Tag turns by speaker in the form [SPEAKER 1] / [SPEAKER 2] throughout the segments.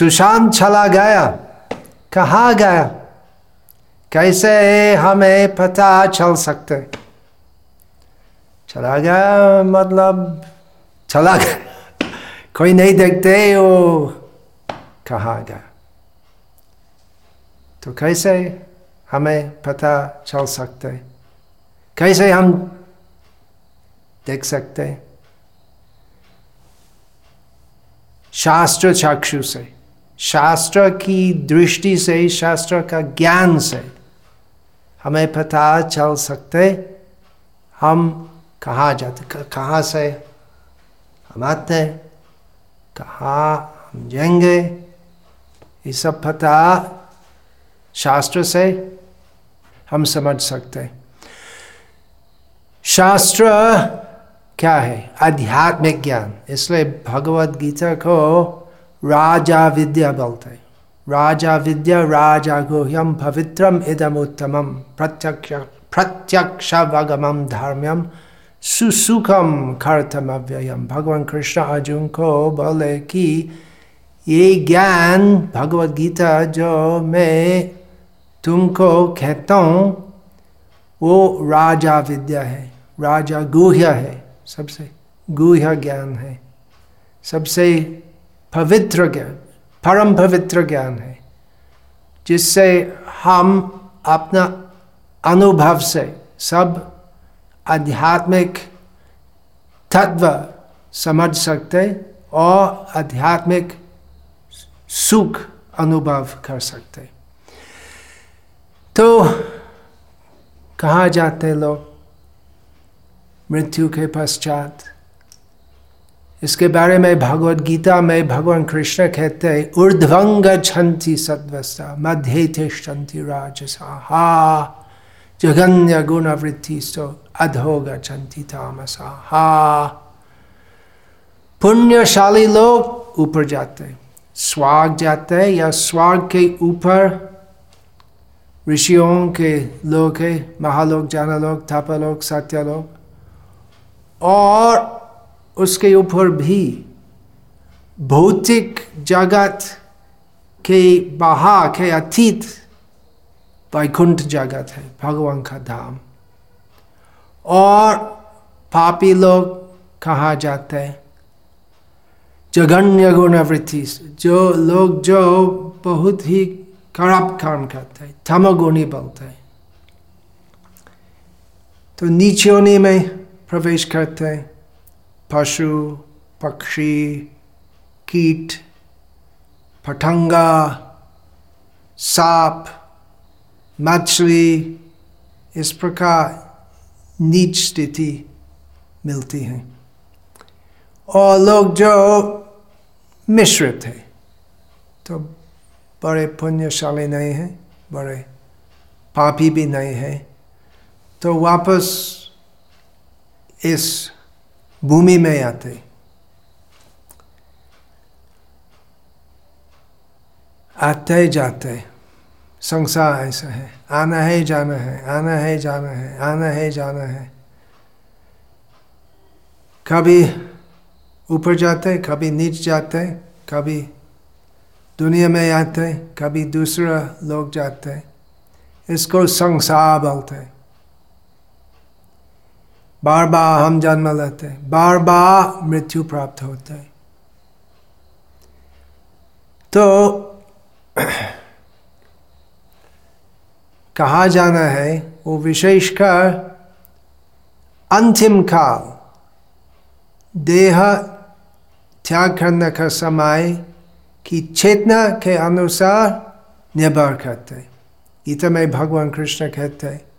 [SPEAKER 1] सुशांत चला गया। कहा गया? कैसे हमें पता चल सकते? चला गया मतलब चला गया। कोई नहीं देखते वो कहा गया? तो कैसे हमें पता चल सकते? कैसे हम देख सकते? शास्त्र चक्षु से। शास्त्र की दृष्टि से, शास्त्र का ज्ञान से हमें पता चल सकते, हम कहाँ जाते कहाँ से हम आते, कहाँ हम जाएँगे, ये सब पता शास्त्र से हम समझ सकते। शास्त्र क्या है? आध्यात्मिक ज्ञान। इसलिए भगवत गीता को राजा विद्या बोलते राजा विद्या राजा गुह्यम पवित्रम इदम उत्तमम प्रत्यक्ष प्रत्यक्ष वगमम धर्म्यम सुसुखम खर्थम अव्ययम भगवान कृष्ण अर्जुन को बोले कि, ये ज्ञान भगवत गीता जो मैं तुमको कहता हूँ, वो राजा विद्या है। राजा गुह्य है। सबसे गुह्य ज्ञान है। सबसे पवित्र ज्ञान परम पवित्र ज्ञान है, जिससे हम अपना अनुभव से सब आध्यात्मिक तत्व समझ सकते और आध्यात्मिक सुख अनुभव कर सकते। तो कहाँ जाते लोग, मृत्यु के पश्चात इसके बारे में भगवत गीता में भगवान कृष्ण कहते हैं, ऊर्ध्वंग छंती सद्वस्ता मध्य तिष्ठन्ति राजसा हा जगन्य गुणवृत्ति सो अधोग छंती तामसा हा पुण्यशाली लोग ऊपर जाते हैं स्वाग जाते हैं, या स्वाग के ऊपर ऋषियों के लोग है, महालोक जाना लोग थापा लोग सत्या और उसके ऊपर भी भौतिक जगत के बाहा के अतीत, वैकुंठ जगत है, भगवान का धाम। और पापी लोग कहा जाते हैं? जघन्य गुणवृत्ति जो लोग जो बहुत ही खराब काम करते हैं थमगुणी बोलते हैं। तो नीचोनी में प्रवेश करते हैं। पशु, पक्षी, कीट पटंगा सांप, मछली, इस प्रकार नीच स्थिति मिलती है। और लोग जो मिश्रित है तो बड़े पुण्यशाली नहीं हैं, बड़े पापी भी नहीं हैं तो वापस इस भूमि में आते आते जाते संसार ऐसा है। आना है, जाना है। आना है, जाना है। आना है, जाना है। कभी ऊपर जाते कभी नीच जाते कभी दुनिया में आते कभी दूसरा लोग जाते इसको संसार बोलते हैं। बार बार हम जन्म लेते हैं, बार बार मृत्यु प्राप्त होते हैं। तो कहा जाना है, वो विशेषकर अंतिम काल, देह त्याग करने का समय की चेतना के अनुसार निर्भर करते गीता में भगवान कृष्ण कहते हैं।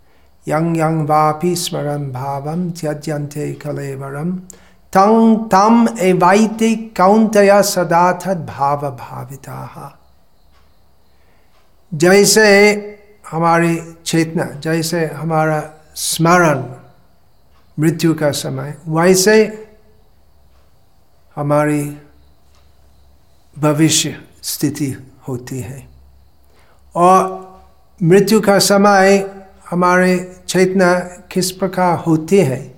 [SPEAKER 1] यं यं वापि स्मरन् भावं त्यज्यन्ते कलेवरं तं तम एवैति कौंतया सदा भाव भाविता जैसे हमारी चेतना, जैसे हमारा स्मरण मृत्यु का समय, वैसे हमारी भविष्य स्थिति होती है। और मृत्यु का समय हमारे चेतना किस प्रकार होती है?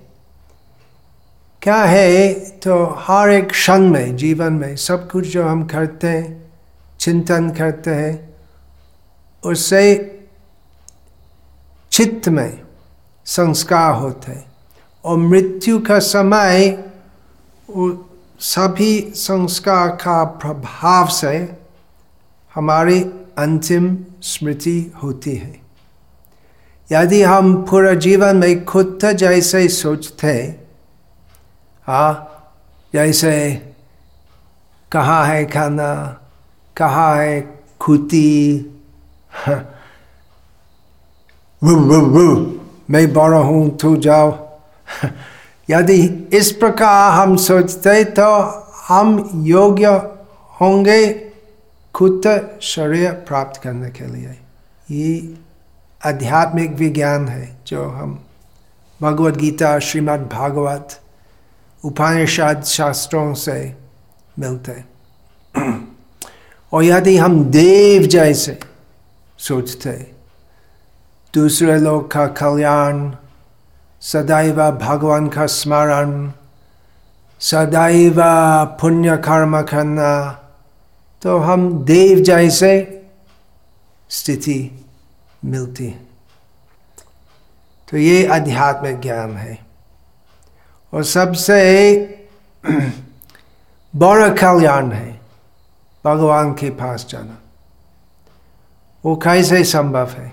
[SPEAKER 1] क्या है तो हर एक क्षण में, जीवन में सब कुछ जो हम करते हैं, चिंतन करते हैं, उससे चित्त में संस्कार होते हैं। और मृत्यु का समय सभी संस्कार का प्रभाव से हमारी अंतिम स्मृति होती है। यदि हम पूरा जीवन में खुद जैसे सोचते हाँ जैसे कहाँ है खाना, कहाँ है खुती वो वो वो, मैं बड़ा हूँ तू जाओ। यदि इस प्रकार हम सोचते तो हम योग्य होंगे खुद शरीर प्राप्त करने के लिए। ये आध्यात्मिक विज्ञान है, जो हम भगवत गीता, श्रीमद् भागवत, उपनिषद शास्त्रों से मिलते और यदि हम देव जैसे सोचते दूसरे लोग का कल्याण, सदैव भगवान का स्मरण, सदैव पुण्य कर्म करना तो हम देव जैसे स्थिति मिलती तो ये आध्यात्मिक ज्ञान है। और सबसे बड़ा कल्याण है भगवान के पास जाना। वो कैसे संभव है?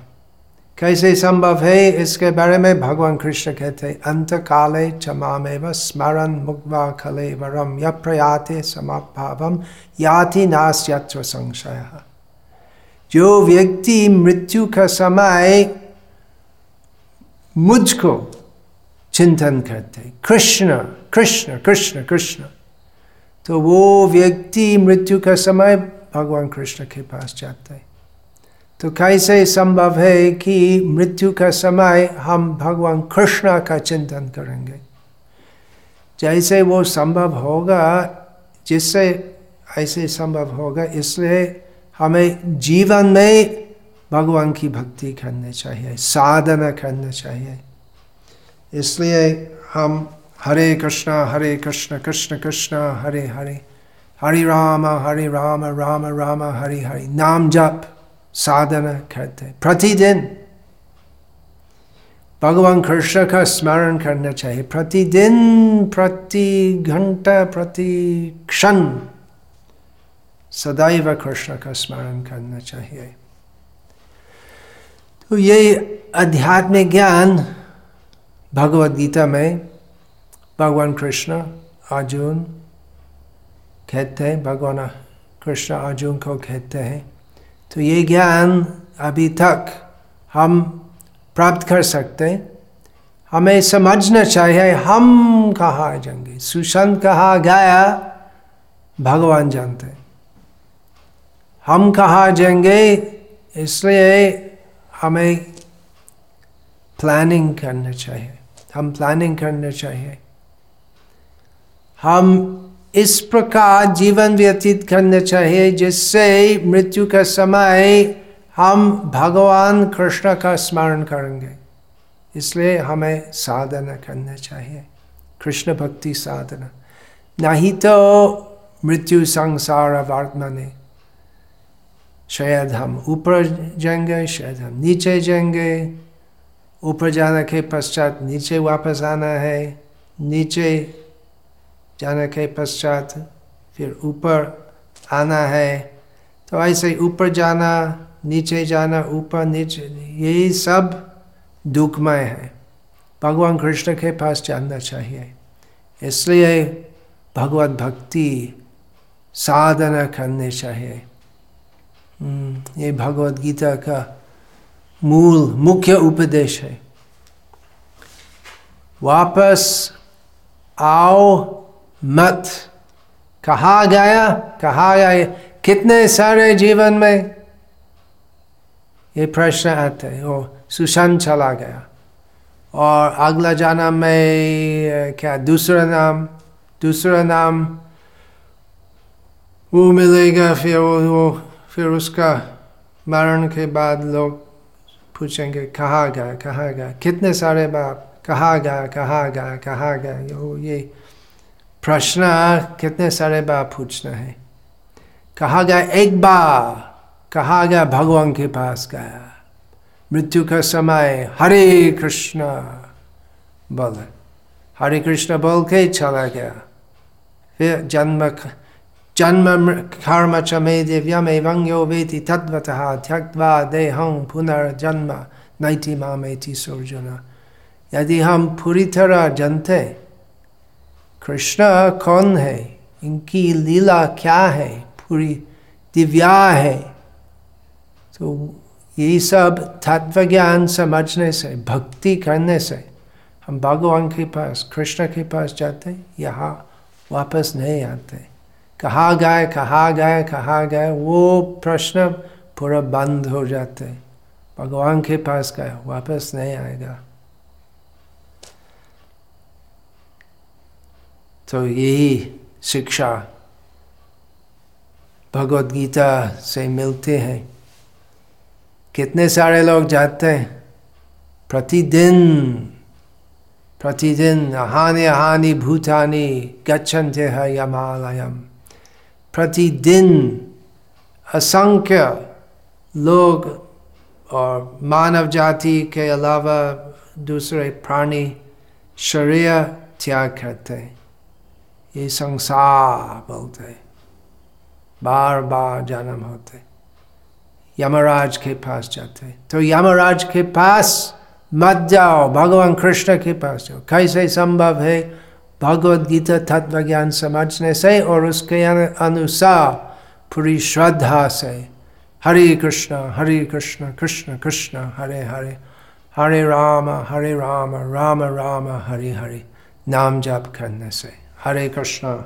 [SPEAKER 1] कैसे संभव है? इसके बारे में भगवान कृष्ण कहते हैं अंत काले क्षमामेव स्मरण मुग्वा खले वरम य प्रयाते समाभावम याति नास्यत्व संशय। जो व्यक्ति मृत्यु का समय मुझको चिंतन करते कृष्ण कृष्ण कृष्ण कृष्ण। तो वो व्यक्ति मृत्यु का समय भगवान कृष्ण के पास जाता है। तो कैसे संभव है कि मृत्यु का समय हम भगवान कृष्ण का चिंतन करेंगे? जैसे वो संभव होगा, जिससे ऐसे संभव होगा, इसलिए हमें जीवन में भगवान की भक्ति करनी चाहिए, साधना करना चाहिए। इसलिए हम हरे कृष्णा, हरे कृष्ण कृष्ण कृष्ण, हरे हरे। हरे राम हरे राम राम राम, हरे हरे। नाम जप, साधना करते प्रतिदिन। भगवान कृष्ण का स्मरण करना चाहिए प्रतिदिन, प्रति घंटा, प्रति क्षण। सदैव कृष्ण का स्मरण करना चाहिए। तो ये आध्यात्मिक ज्ञान भगवत गीता में भगवान कृष्ण, अर्जुन कहते हैं, भगवान कृष्ण, अर्जुन को कहते हैं। तो ये ज्ञान अभी तक हम प्राप्त कर सकते हैं। हमें समझना चाहिए, हम कहाँ जाएँगे? सुशांत कहाँ गया? भगवान जानते हैं। हम कहाँ जाएँगे? इसलिए हमें प्लानिंग करना चाहिए। हम प्लानिंग करना चाहिए। हम इस प्रकार जीवन व्यतीत करना चाहिए, जिससे मृत्यु का समय हम भगवान कृष्ण का स्मरण करेंगे। इसलिए हमें साधना करना चाहिए। कृष्ण भक्ति साधना। नहीं तो मृत्यु संसार वर्तमान शायद हम ऊपर जाएँगे, शायद हम नीचे जाएँगे। ऊपर जाने के पश्चात नीचे वापस आना है। नीचे जाने के पश्चात फिर ऊपर आना है। तो ऐसे ऊपर जाना, नीचे जाना, ऊपर, नीचे, यही सब दुखमय है। भगवान कृष्ण के पास जानना चाहिए। इसलिए भगवत भक्ति साधना करनी चाहिए। ये भगवत गीता का मूल मुख्य उपदेश है। वापस आओ मत। कहा गया? कहा गया? कितने सारे जीवन में? ये प्रश्न आते हैं। वो सुशांत चला गया। और अगला जाना में क्या दूसरा नाम? दूसरा नाम वो मिलेगा फिर वो, वो फिर उसका मरण के बाद लोग पूछेंगे, कहाँ गया कहाँ गया? कितने सारे बाप, कहाँ गया कहाँ गया कहाँ गया? ये प्रश्न कितने सारे बाप पूछना है? कहा गया? एक बार। कहा गया? भगवान के पास गया। मृत्यु का समय, हरे कृष्ण बोले। हरे कृष्ण बोल के चला गया। फिर जन्म जन्म कर्म च मे दिव्यम एवं यो वेति तद्वतः त्यक्त्वा देहं पुनर्जन्म नैति मामेति सुर्जुन यदि हम पूरी तरह जानते कृष्ण कौन है इनकी लीला क्या है पूरी दिव्या है तो ये सब तत्व ज्ञान समझने से भक्ति करने से हम भगवान के पास कृष्ण के पास जाते यहाँ वापस नहीं आते कहाँ गए कहाँ गए कहाँ गए वो प्रश्न पूरा बंद हो जाते भगवान के पास गए, वापस नहीं आएगा। तो यही शिक्षा भगवत गीता से मिलते हैं। कितने सारे लोग जाते हैं? प्रतिदिन प्रतिदिन हानि हानि भूतानि, गच्छन्ते है यमालयम। प्रतिदिन असंख्य लोग और मानव जाति के अलावा दूसरे प्राणी शरीर त्याग करते ये संसार बोलते बार बार जन्म होते यमराज के पास जाते तो यमराज के पास मत जाओ। भगवान कृष्ण के पास जाओ। कैसे संभव है? भगवद गीता तत्व ज्ञान समझने से और उसके अनुसार पूरी श्रद्धा से हरे कृष्ण हरे कृष्ण कृष्ण कृष्ण हरे हरे हरे राम हरे राम राम राम हरे हरे नाम जप करने से हरे कृष्ण